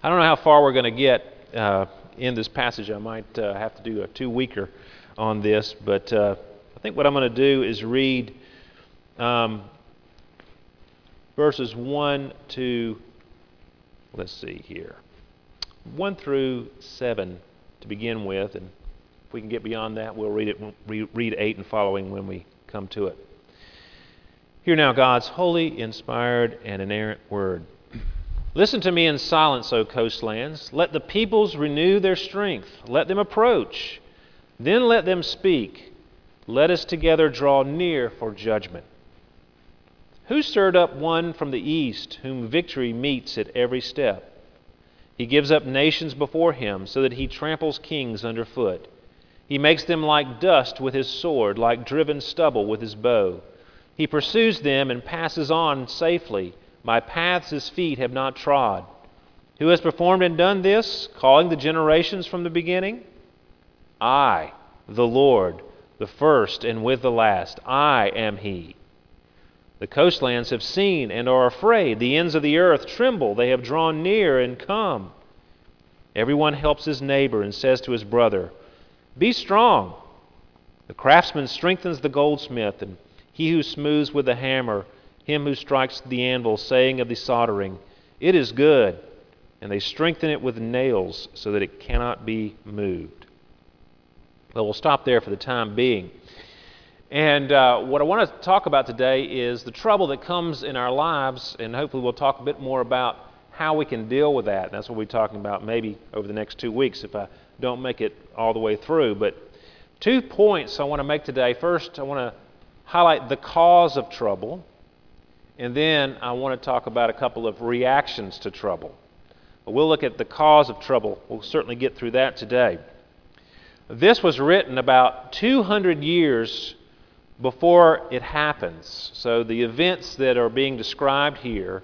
I don't know how far we're going to get uh, in this passage. I might uh, have to do a two weeker on this, but uh, I think what I'm going to do is read um, verses 1 to, let's see here, 1 through 7 to begin with, and if we can get beyond that, we'll read it. read 8 and following when we come to it. Hear now God's holy, inspired, and inerrant word. Listen to me in silence, O coastlands. Let the peoples renew their strength. Let them approach. Then let them speak. Let us together draw near for judgment. Who stirred up one from the east, whom victory meets at every step? He gives up nations before him, so that he tramples kings underfoot. He makes them like dust with his sword, like driven stubble with his bow. He pursues them and passes on safely. My paths his feet have not trod. Who has performed and done this, calling the generations from the beginning? I, the Lord the first and with the last. I am He. The coastlands have seen and are afraid. The ends of the earth tremble. They have drawn near and come. Everyone helps his neighbor and says to his brother, Be strong. The craftsman strengthens the goldsmith, and he who smooths with the hammer, him who strikes the anvil, saying of the soldering, It is good. And they strengthen it with nails so that it cannot be moved. But we'll stop there for the time being. And uh, what I want to talk about today is the trouble that comes in our lives, and hopefully we'll talk a bit more about how we can deal with that. And that's what we're talking about maybe over the next two weeks if I don't make it all the way through. But two points I want to make today. First, I want to highlight the cause of trouble, and then I want to talk about a couple of reactions to trouble. We'll look at the cause of trouble. We'll certainly get through that today. This was written about 200 years before it happens. So the events that are being described here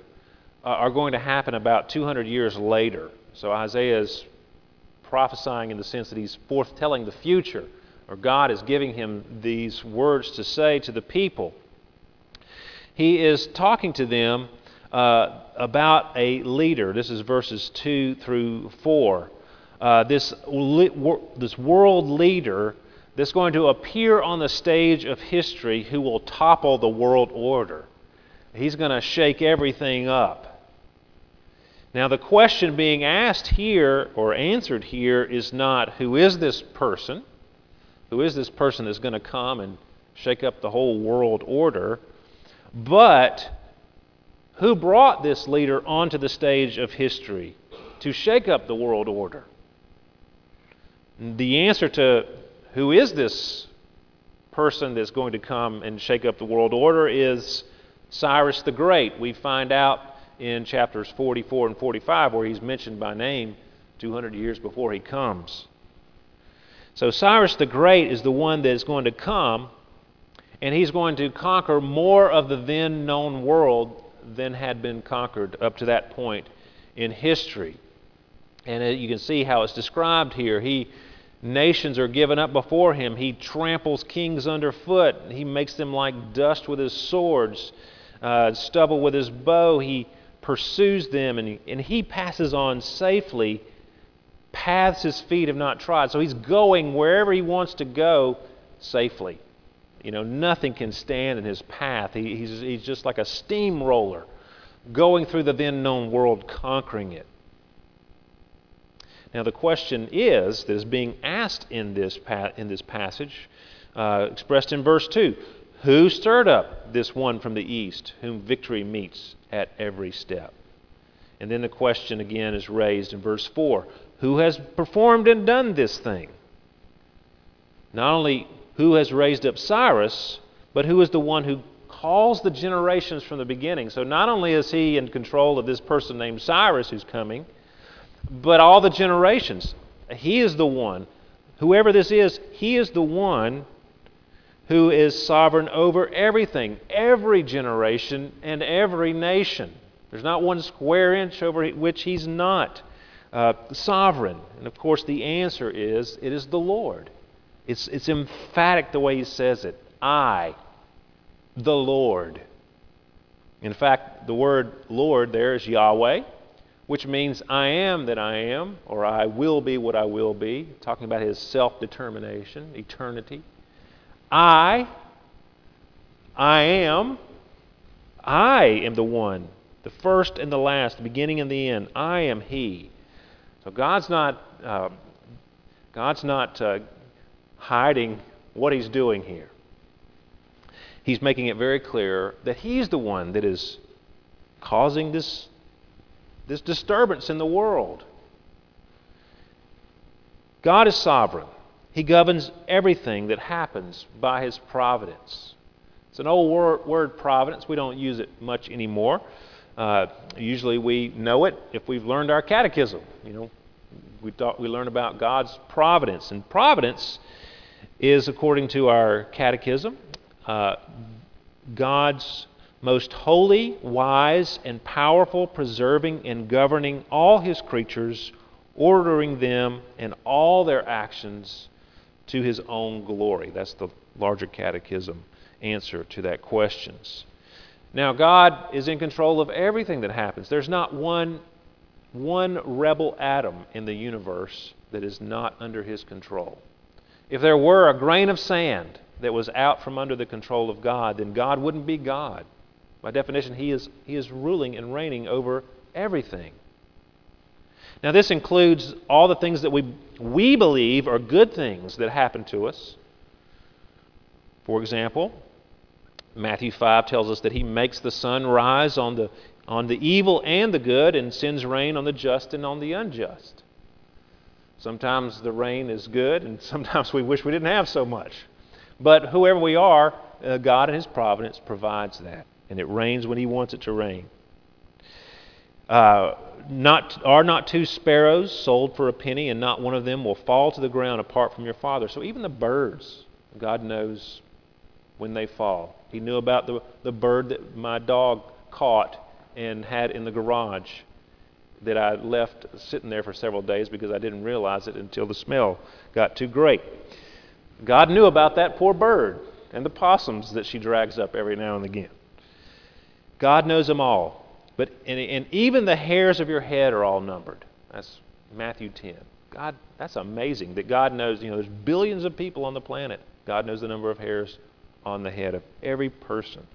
uh, are going to happen about 200 years later. So Isaiah is prophesying in the sense that he's forthtelling the future, or God is giving him these words to say to the people. He is talking to them uh, about a leader. This is verses 2 through 4 uh, this, this world leader that's going to appear on the stage of history who will topple the world order. He's going to shake everything up. Now, the question being asked here or answered here is not who is this person? Who is this person that's going to come and shake up the whole world order? But who brought this leader onto the stage of history to shake up the world order? The answer to who is this person that's going to come and shake up the world order is Cyrus the Great. We find out in chapters 44 and 45 where he's mentioned by name 200 years before he comes. So Cyrus the Great is the one that is going to come, and he's going to conquer more of the then known world than had been conquered up to that point in history. And you can see how it's described here. He nations are given up before him. He tramples kings underfoot. He makes them like dust with his swords, uh, stubble with his bow. He pursues them, and and he passes on safely. Paths his feet have not trod. So he's going wherever he wants to go safely. You know, nothing can stand in his path. He, he's, he's just like a steamroller going through the then known world, conquering it. Now, the question is that is being asked in this, pa- in this passage, uh, expressed in verse 2 Who stirred up this one from the east, whom victory meets at every step? And then the question again is raised in verse 4 Who has performed and done this thing? Not only who has raised up Cyrus, but who is the one who calls the generations from the beginning. So not only is he in control of this person named Cyrus who's coming, but all the generations. He is the one, whoever this is, he is the one who is sovereign over everything, every generation and every nation. There's not one square inch over which he's not uh, sovereign. And of course, the answer is it is the Lord. It's, it's emphatic the way he says it. I, the Lord. In fact, the word Lord there is Yahweh which means I am that I am, or I will be what I will be, talking about his self determination, eternity. I, I am, I am the one, the first and the last, the beginning and the end. I am he. So God's not, uh, God's not uh, hiding what he's doing here. He's making it very clear that he's the one that is causing this, this disturbance in the world. God is sovereign. He governs everything that happens by his providence. It's an old word, word providence. We don't use it much anymore. Uh, usually we know it if we've learned our catechism. You know, we, thought we learn about God's providence. And providence is, according to our catechism, uh, God's most holy, wise, and powerful, preserving and governing all his creatures, ordering them and all their actions to his own glory. That's the larger catechism answer to that question. Now God is in control of everything that happens. There's not one one rebel atom in the universe that is not under his control. If there were a grain of sand that was out from under the control of God, then God wouldn't be God. By definition, he is, he is ruling and reigning over everything. Now, this includes all the things that we, we believe are good things that happen to us. For example, Matthew 5 tells us that he makes the sun rise on the on the evil and the good, and sends rain on the just and on the unjust. Sometimes the rain is good, and sometimes we wish we didn't have so much. But whoever we are, uh, God in His providence provides that, and it rains when He wants it to rain. Uh, not, are not two sparrows sold for a penny, and not one of them will fall to the ground apart from your Father? So even the birds, God knows when they fall. He knew about the, the bird that my dog caught and had in the garage that I left sitting there for several days because I didn't realize it until the smell got too great. God knew about that poor bird and the possums that she drags up every now and again. God knows them all. But and, and even the hairs of your head are all numbered. That's Matthew 10. God, that's amazing that God knows, you know, there's billions of people on the planet. God knows the number of hairs on the head of every person.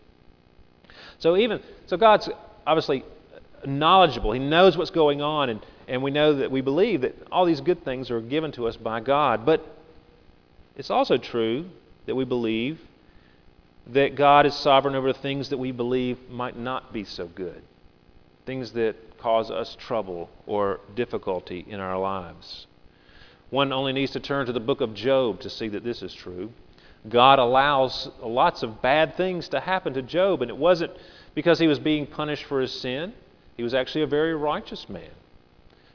So even so God's obviously knowledgeable. He knows what's going on, and, and we know that we believe that all these good things are given to us by God. But it's also true that we believe that God is sovereign over things that we believe might not be so good, things that cause us trouble or difficulty in our lives. One only needs to turn to the book of Job to see that this is true. God allows lots of bad things to happen to Job, and it wasn't because he was being punished for his sin. He was actually a very righteous man.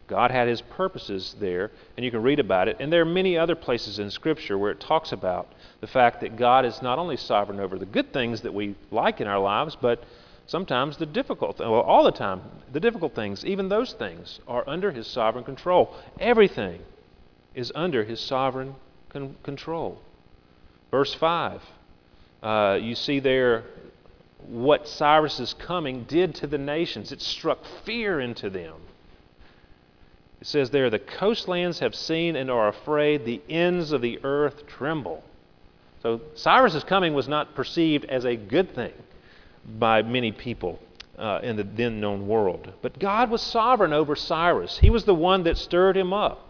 God had his purposes there, and you can read about it. And there are many other places in Scripture where it talks about the fact that God is not only sovereign over the good things that we like in our lives, but sometimes the difficult, well, all the time, the difficult things, even those things, are under his sovereign control. Everything is under his sovereign con- control. Verse 5, uh, you see there what Cyrus's coming did to the nations. It struck fear into them. It says there, the coastlands have seen and are afraid, the ends of the earth tremble. So Cyrus's coming was not perceived as a good thing by many people uh, in the then known world. But God was sovereign over Cyrus, He was the one that stirred him up.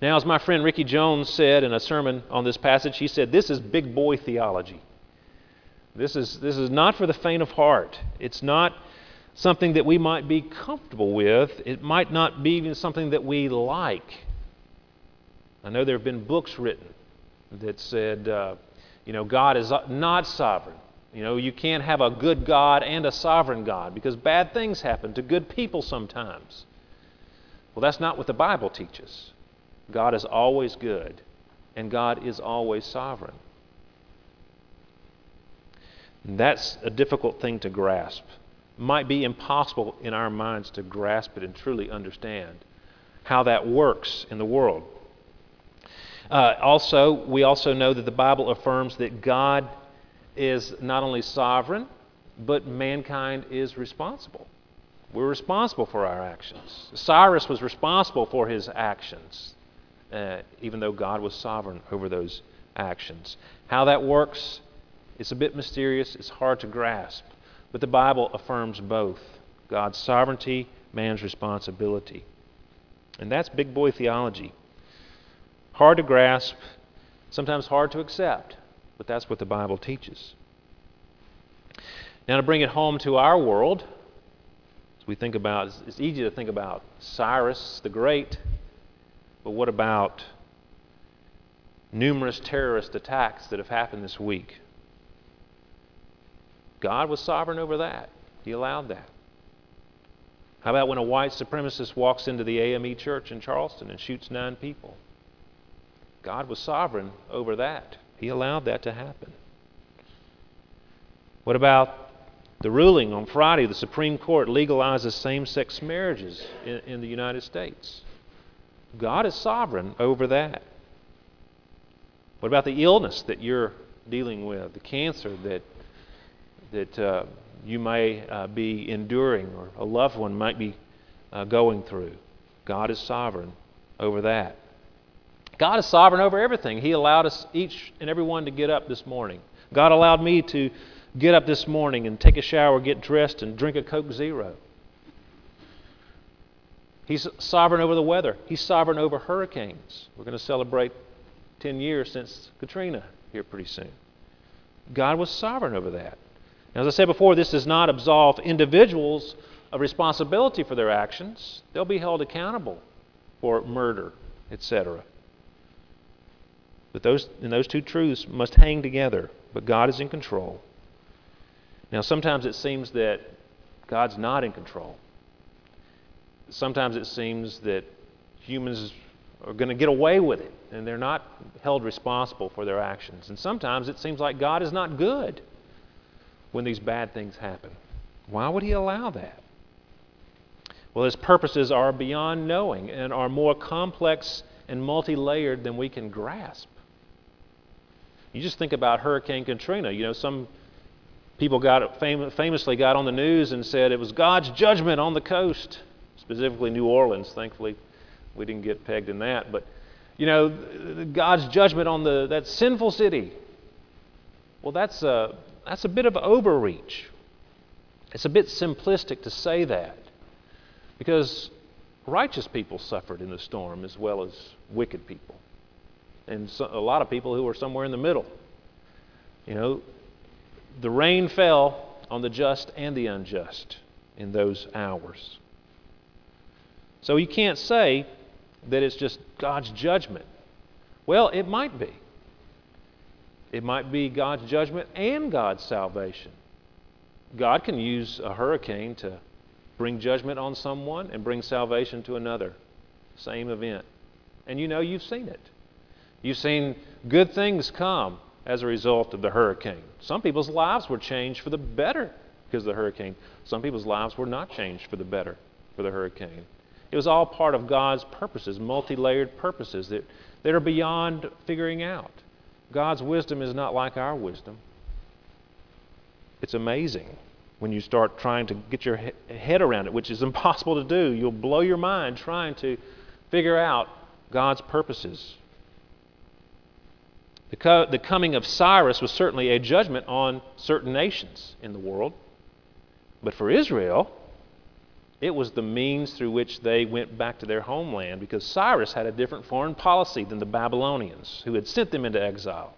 Now, as my friend Ricky Jones said in a sermon on this passage, he said, This is big boy theology. This is, this is not for the faint of heart. It's not something that we might be comfortable with. It might not be even something that we like. I know there have been books written that said, uh, you know, God is not sovereign. You know, you can't have a good God and a sovereign God because bad things happen to good people sometimes. Well, that's not what the Bible teaches. God is always good, and God is always sovereign. That's a difficult thing to grasp. Might be impossible in our minds to grasp it and truly understand how that works in the world. Uh, also, we also know that the Bible affirms that God is not only sovereign, but mankind is responsible. We're responsible for our actions. Cyrus was responsible for his actions, uh, even though God was sovereign over those actions. How that works is a bit mysterious, it's hard to grasp. But the Bible affirms both God's sovereignty, man's responsibility. And that's big boy theology. Hard to grasp, sometimes hard to accept, but that's what the Bible teaches. Now, to bring it home to our world, as we think about, it's easy to think about Cyrus the Great, but what about numerous terrorist attacks that have happened this week? God was sovereign over that. He allowed that. How about when a white supremacist walks into the AME church in Charleston and shoots nine people? God was sovereign over that. He allowed that to happen. What about the ruling on Friday? The Supreme Court legalizes same sex marriages in, in the United States. God is sovereign over that. What about the illness that you're dealing with, the cancer that that uh, you may uh, be enduring or a loved one might be uh, going through. God is sovereign over that. God is sovereign over everything. He allowed us each and every one to get up this morning. God allowed me to get up this morning and take a shower, get dressed, and drink a Coke Zero. He's sovereign over the weather. He's sovereign over hurricanes. We're going to celebrate 10 years since Katrina here pretty soon. God was sovereign over that. As I said before, this does not absolve individuals of responsibility for their actions. They'll be held accountable for murder, etc. But those, and those two truths must hang together. But God is in control. Now, sometimes it seems that God's not in control. Sometimes it seems that humans are going to get away with it and they're not held responsible for their actions. And sometimes it seems like God is not good when these bad things happen. Why would He allow that? Well, His purposes are beyond knowing and are more complex and multi layered than we can grasp. You just think about Hurricane Katrina. You know, some people got fam- famously got on the news and said it was God's judgment on the coast, specifically New Orleans. Thankfully, we didn't get pegged in that. But you know, God's judgment on the that sinful city. Well, that's a that's a bit of overreach. It's a bit simplistic to say that because righteous people suffered in the storm as well as wicked people, and so, a lot of people who were somewhere in the middle. You know, the rain fell on the just and the unjust in those hours. So you can't say that it's just God's judgment. Well, it might be. It might be God's judgment and God's salvation. God can use a hurricane to bring judgment on someone and bring salvation to another. Same event. And you know you've seen it. You've seen good things come as a result of the hurricane. Some people's lives were changed for the better because of the hurricane. Some people's lives were not changed for the better for the hurricane. It was all part of God's purposes, multi layered purposes that, that are beyond figuring out. God's wisdom is not like our wisdom. It's amazing when you start trying to get your head around it, which is impossible to do. You'll blow your mind trying to figure out God's purposes. The, co- the coming of Cyrus was certainly a judgment on certain nations in the world. But for Israel, it was the means through which they went back to their homeland because Cyrus had a different foreign policy than the Babylonians who had sent them into exile.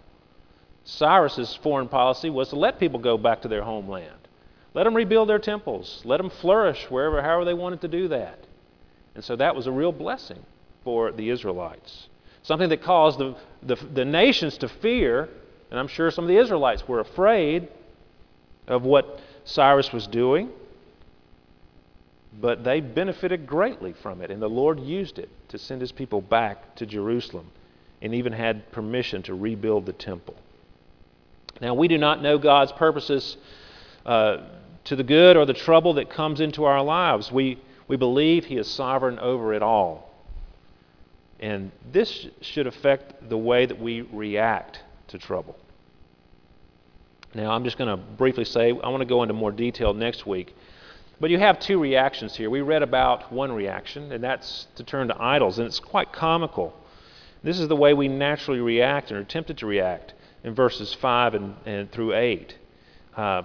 Cyrus's foreign policy was to let people go back to their homeland. Let them rebuild their temples. Let them flourish wherever, however they wanted to do that. And so that was a real blessing for the Israelites. Something that caused the, the, the nations to fear, and I'm sure some of the Israelites were afraid of what Cyrus was doing. But they benefited greatly from it, and the Lord used it to send his people back to Jerusalem and even had permission to rebuild the temple. Now, we do not know God's purposes uh, to the good or the trouble that comes into our lives. We, we believe He is sovereign over it all. And this should affect the way that we react to trouble. Now, I'm just going to briefly say, I want to go into more detail next week But you have two reactions here. We read about one reaction, and that's to turn to idols, and it's quite comical. This is the way we naturally react and are tempted to react in verses 5 and, and through 8. Uh,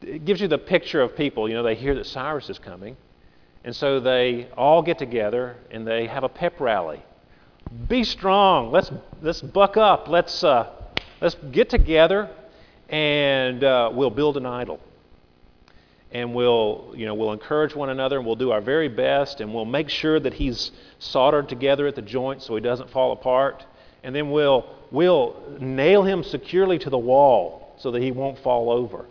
it gives you the picture of people. You know, they hear that Cyrus is coming, and so they all get together and they have a pep rally. Be strong. Let's let's buck up. Let's uh, let's get together, and uh, we'll build an idol. And we'll you know we'll encourage one another, and we'll do our very best, and we'll make sure that he's soldered together at the joint so he doesn't fall apart. And then we'll we'll nail him securely to the wall so that he won't fall over.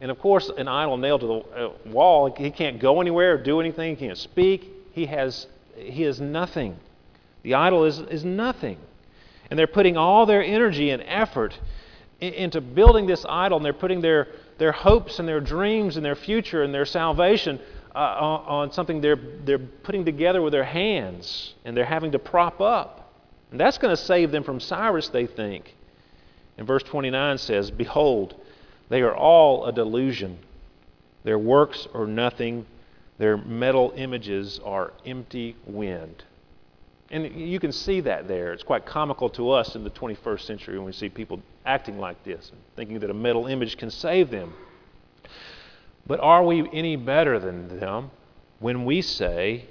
And of course, an idol nailed to the uh, wall, he can't go anywhere or do anything. He can't speak. He has, he is nothing. The idol is, is nothing. And they're putting all their energy and effort into building this idol, and they're putting their, their hopes and their dreams and their future and their salvation uh, on, on something they're, they're putting together with their hands, and they're having to prop up. And that's going to save them from Cyrus, they think. And verse 29 says, Behold, they are all a delusion. Their works are nothing, their metal images are empty wind. And you can see that there. It's quite comical to us in the 21st century when we see people acting like this and thinking that a metal image can save them. But are we any better than them when we say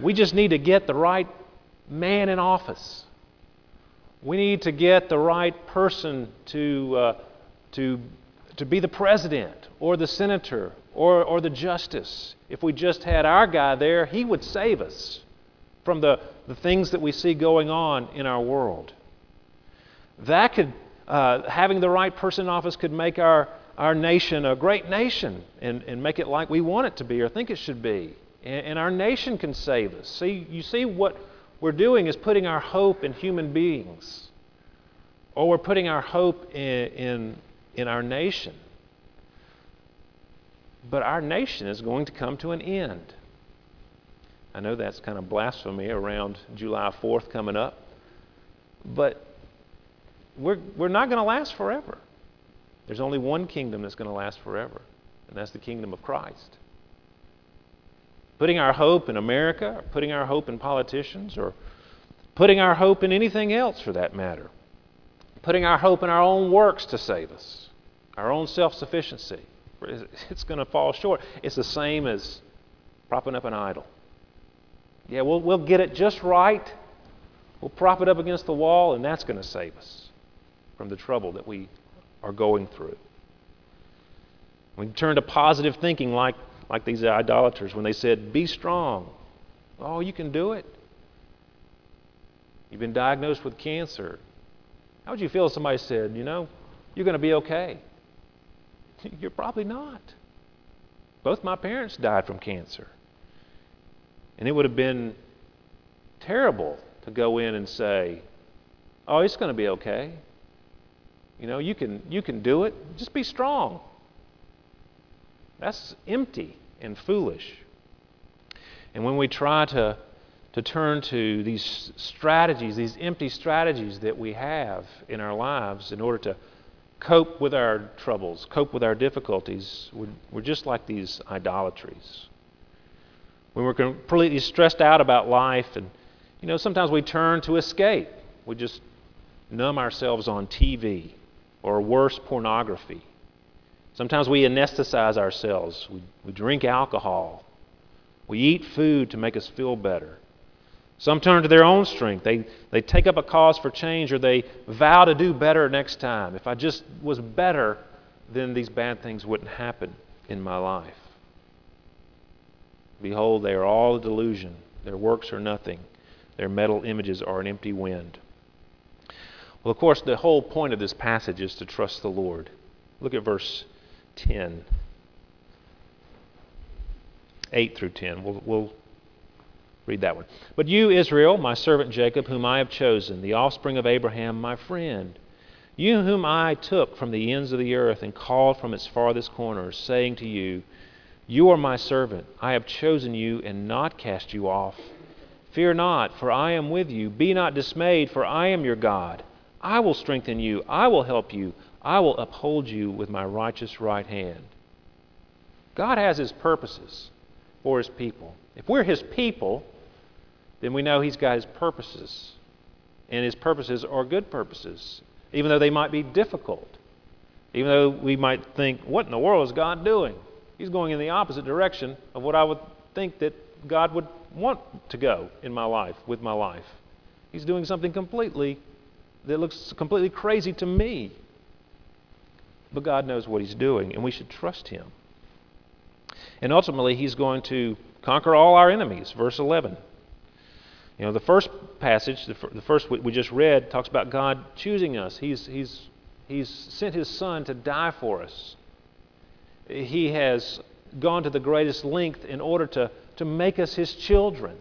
we just need to get the right man in office? We need to get the right person to, uh, to, to be the president or the senator or, or the justice. If we just had our guy there, he would save us from the, the things that we see going on in our world. That could, uh, having the right person in office could make our, our nation a great nation and, and make it like we want it to be or think it should be. And, and our nation can save us. See, you see what we're doing is putting our hope in human beings, or we're putting our hope in, in, in our nation. But our nation is going to come to an end. I know that's kind of blasphemy around July 4th coming up, but we're, we're not going to last forever. There's only one kingdom that's going to last forever, and that's the kingdom of Christ. Putting our hope in America, or putting our hope in politicians, or putting our hope in anything else for that matter. Putting our hope in our own works to save us, our own self sufficiency. It's going to fall short. It's the same as propping up an idol. Yeah, we'll, we'll get it just right. We'll prop it up against the wall, and that's going to save us from the trouble that we are going through. We turn to positive thinking like like these idolaters when they said, Be strong. Oh, you can do it. You've been diagnosed with cancer. How would you feel if somebody said, You know, you're going to be okay? You're probably not. Both my parents died from cancer. And it would have been terrible to go in and say, Oh, it's going to be okay. You know, you can, you can do it. Just be strong. That's empty and foolish. And when we try to, to turn to these strategies, these empty strategies that we have in our lives in order to cope with our troubles, cope with our difficulties, we're, we're just like these idolatries. When we're completely stressed out about life, and you know, sometimes we turn to escape. We just numb ourselves on TV or worse, pornography. Sometimes we anesthetize ourselves. We, we drink alcohol. We eat food to make us feel better. Some turn to their own strength. They, they take up a cause for change or they vow to do better next time. If I just was better, then these bad things wouldn't happen in my life. Behold, they are all a delusion. Their works are nothing. Their metal images are an empty wind. Well, of course, the whole point of this passage is to trust the Lord. Look at verse 10. 8 through 10. We'll, we'll read that one. But you, Israel, my servant Jacob, whom I have chosen, the offspring of Abraham, my friend, you whom I took from the ends of the earth and called from its farthest corners, saying to you, You are my servant. I have chosen you and not cast you off. Fear not, for I am with you. Be not dismayed, for I am your God. I will strengthen you. I will help you. I will uphold you with my righteous right hand. God has His purposes for His people. If we're His people, then we know He's got His purposes. And His purposes are good purposes, even though they might be difficult. Even though we might think, what in the world is God doing? He's going in the opposite direction of what I would think that God would want to go in my life, with my life. He's doing something completely that looks completely crazy to me. But God knows what He's doing, and we should trust Him. And ultimately, He's going to conquer all our enemies. Verse 11. You know, the first passage, the, the first we just read, talks about God choosing us. He's, he's, he's sent His Son to die for us. He has gone to the greatest length in order to, to make us His children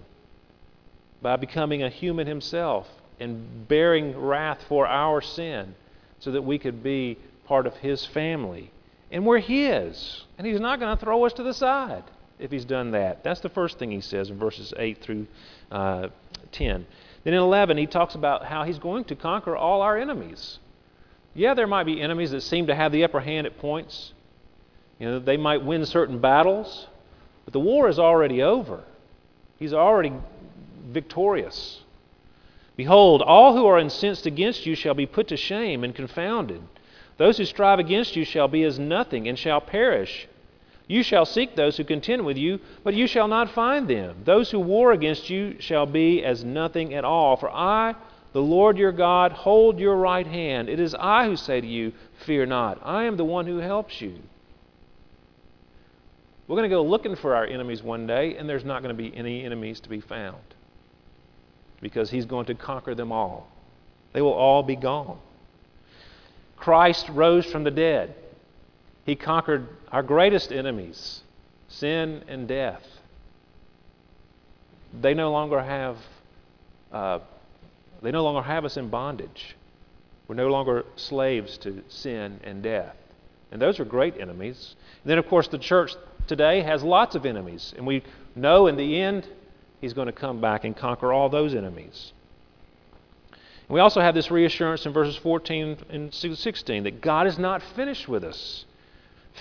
by becoming a human Himself and bearing wrath for our sin so that we could be part of His family. And we're His. And He's not going to throw us to the side if He's done that. That's the first thing He says in verses 8 through uh, 10. Then in 11, He talks about how He's going to conquer all our enemies. Yeah, there might be enemies that seem to have the upper hand at points. You know, they might win certain battles, but the war is already over. He's already victorious. Behold, all who are incensed against you shall be put to shame and confounded. Those who strive against you shall be as nothing and shall perish. You shall seek those who contend with you, but you shall not find them. Those who war against you shall be as nothing at all. For I, the Lord your God, hold your right hand. It is I who say to you, Fear not. I am the one who helps you. We're going to go looking for our enemies one day, and there's not going to be any enemies to be found because he's going to conquer them all. They will all be gone. Christ rose from the dead. He conquered our greatest enemies, sin and death. They no longer have uh, they no longer have us in bondage. We're no longer slaves to sin and death. And those are great enemies. And then, of course, the church today has lots of enemies. And we know in the end He's going to come back and conquer all those enemies. And we also have this reassurance in verses 14 and 16 that God is not finished with us.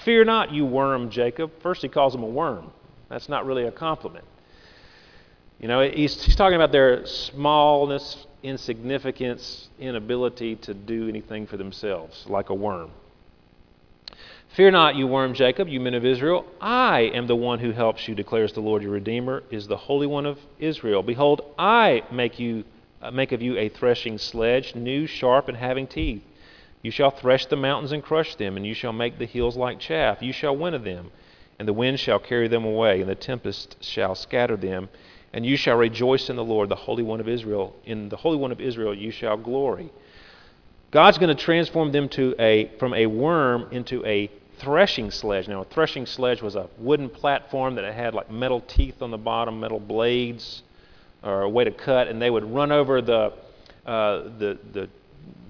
Fear not, you worm, Jacob. First, he calls him a worm. That's not really a compliment. You know, he's, he's talking about their smallness, insignificance, inability to do anything for themselves, like a worm. Fear not, you worm Jacob, you men of Israel. I am the one who helps you, declares the Lord your Redeemer, is the Holy One of Israel. Behold, I make you uh, make of you a threshing sledge, new, sharp, and having teeth. You shall thresh the mountains and crush them, and you shall make the hills like chaff. You shall winnow them, and the wind shall carry them away, and the tempest shall scatter them. And you shall rejoice in the Lord, the Holy One of Israel. In the Holy One of Israel you shall glory. God's going to transform them to a, from a worm into a threshing sledge. Now, a threshing sledge was a wooden platform that had like metal teeth on the bottom, metal blades, or a way to cut, and they would run over the uh, the, the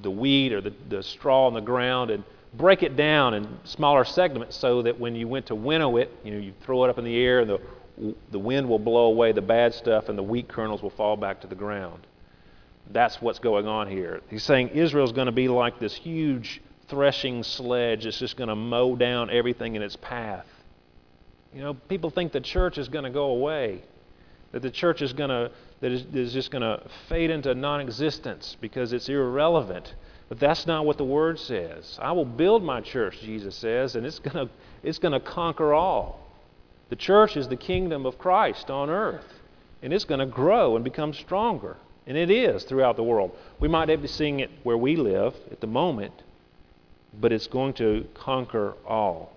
the wheat or the, the straw on the ground and break it down in smaller segments so that when you went to winnow it, you know, you throw it up in the air and the the wind will blow away the bad stuff and the wheat kernels will fall back to the ground. That's what's going on here. He's saying Israel's going to be like this huge threshing sledge that's just going to mow down everything in its path. You know, people think the church is going to go away, that the church is going to that is, is just going to fade into non-existence because it's irrelevant. But that's not what the word says. I will build my church, Jesus says, and it's going to it's going to conquer all. The church is the kingdom of Christ on earth, and it's going to grow and become stronger. And it is throughout the world. We might not be seeing it where we live at the moment, but it's going to conquer all.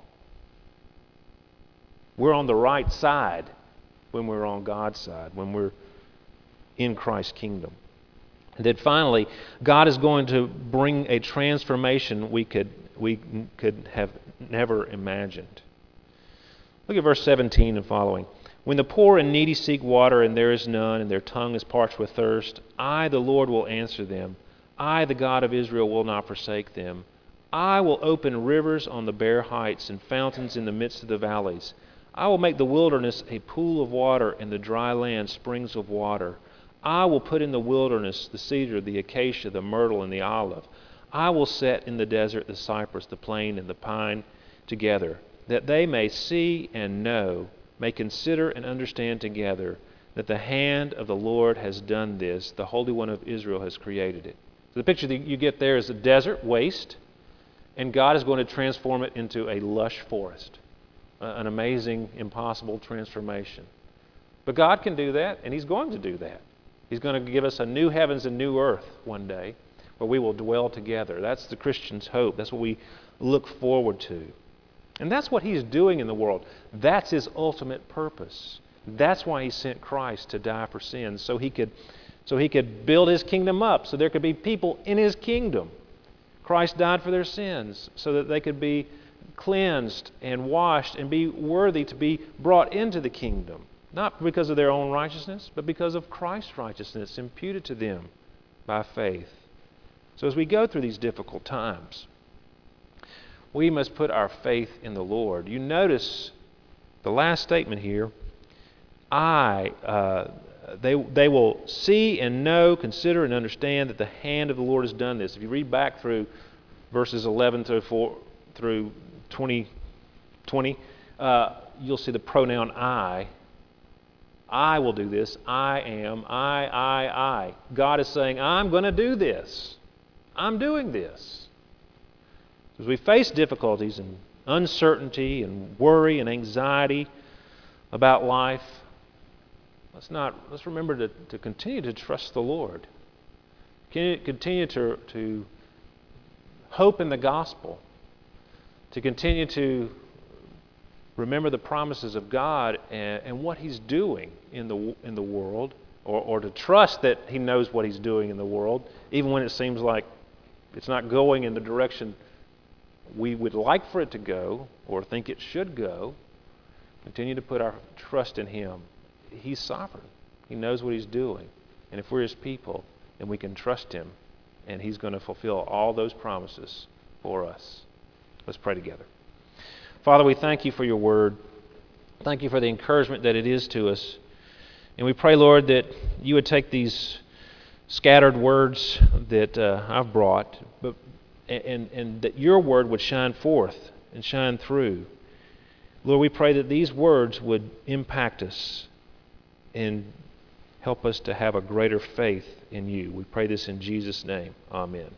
We're on the right side when we're on God's side, when we're in Christ's kingdom. And then finally, God is going to bring a transformation we could, we could have never imagined. Look at verse 17 and following. When the poor and needy seek water and there is none, and their tongue is parched with thirst, I, the Lord, will answer them. I, the God of Israel, will not forsake them. I will open rivers on the bare heights and fountains in the midst of the valleys. I will make the wilderness a pool of water and the dry land springs of water. I will put in the wilderness the cedar, the acacia, the myrtle, and the olive. I will set in the desert the cypress, the plane, and the pine together, that they may see and know, may consider and understand together that the hand of the Lord has done this, the Holy One of Israel has created it. So the picture that you get there is a desert waste, and God is going to transform it into a lush forest. An amazing, impossible transformation. But God can do that, and He's going to do that. He's going to give us a new heavens and new earth one day where we will dwell together. That's the Christian's hope. That's what we look forward to. And that's what He's doing in the world. That's His ultimate purpose. That's why He sent Christ to die for sins, so He could, so he could build His kingdom up, so there could be people in His kingdom. Christ died for their sins so that they could be cleansed and washed and be worthy to be brought into the kingdom. Not because of their own righteousness, but because of Christ's righteousness imputed to them by faith. So as we go through these difficult times, we must put our faith in the Lord. You notice the last statement here I, uh, they, they will see and know, consider, and understand that the hand of the Lord has done this. If you read back through verses 11 through, 4, through 20, 20 uh, you'll see the pronoun I. I will do this. I am. I, I, I. God is saying, I'm going to do this. I'm doing this. As we face difficulties and uncertainty and worry and anxiety about life, let's not let's remember to, to continue to trust the Lord. Continue to, to hope in the gospel. To continue to remember the promises of God and, and what He's doing in the, in the world, or, or to trust that He knows what He's doing in the world, even when it seems like it's not going in the direction we would like for it to go or think it should go, continue to put our trust in Him. He's sovereign, He knows what He's doing. And if we're His people, then we can trust Him, and He's going to fulfill all those promises for us. Let's pray together. Father, we thank you for your word. Thank you for the encouragement that it is to us. And we pray, Lord, that you would take these scattered words that uh, I've brought, but, and, and that your word would shine forth and shine through. Lord, we pray that these words would impact us and help us to have a greater faith in you. We pray this in Jesus' name. Amen.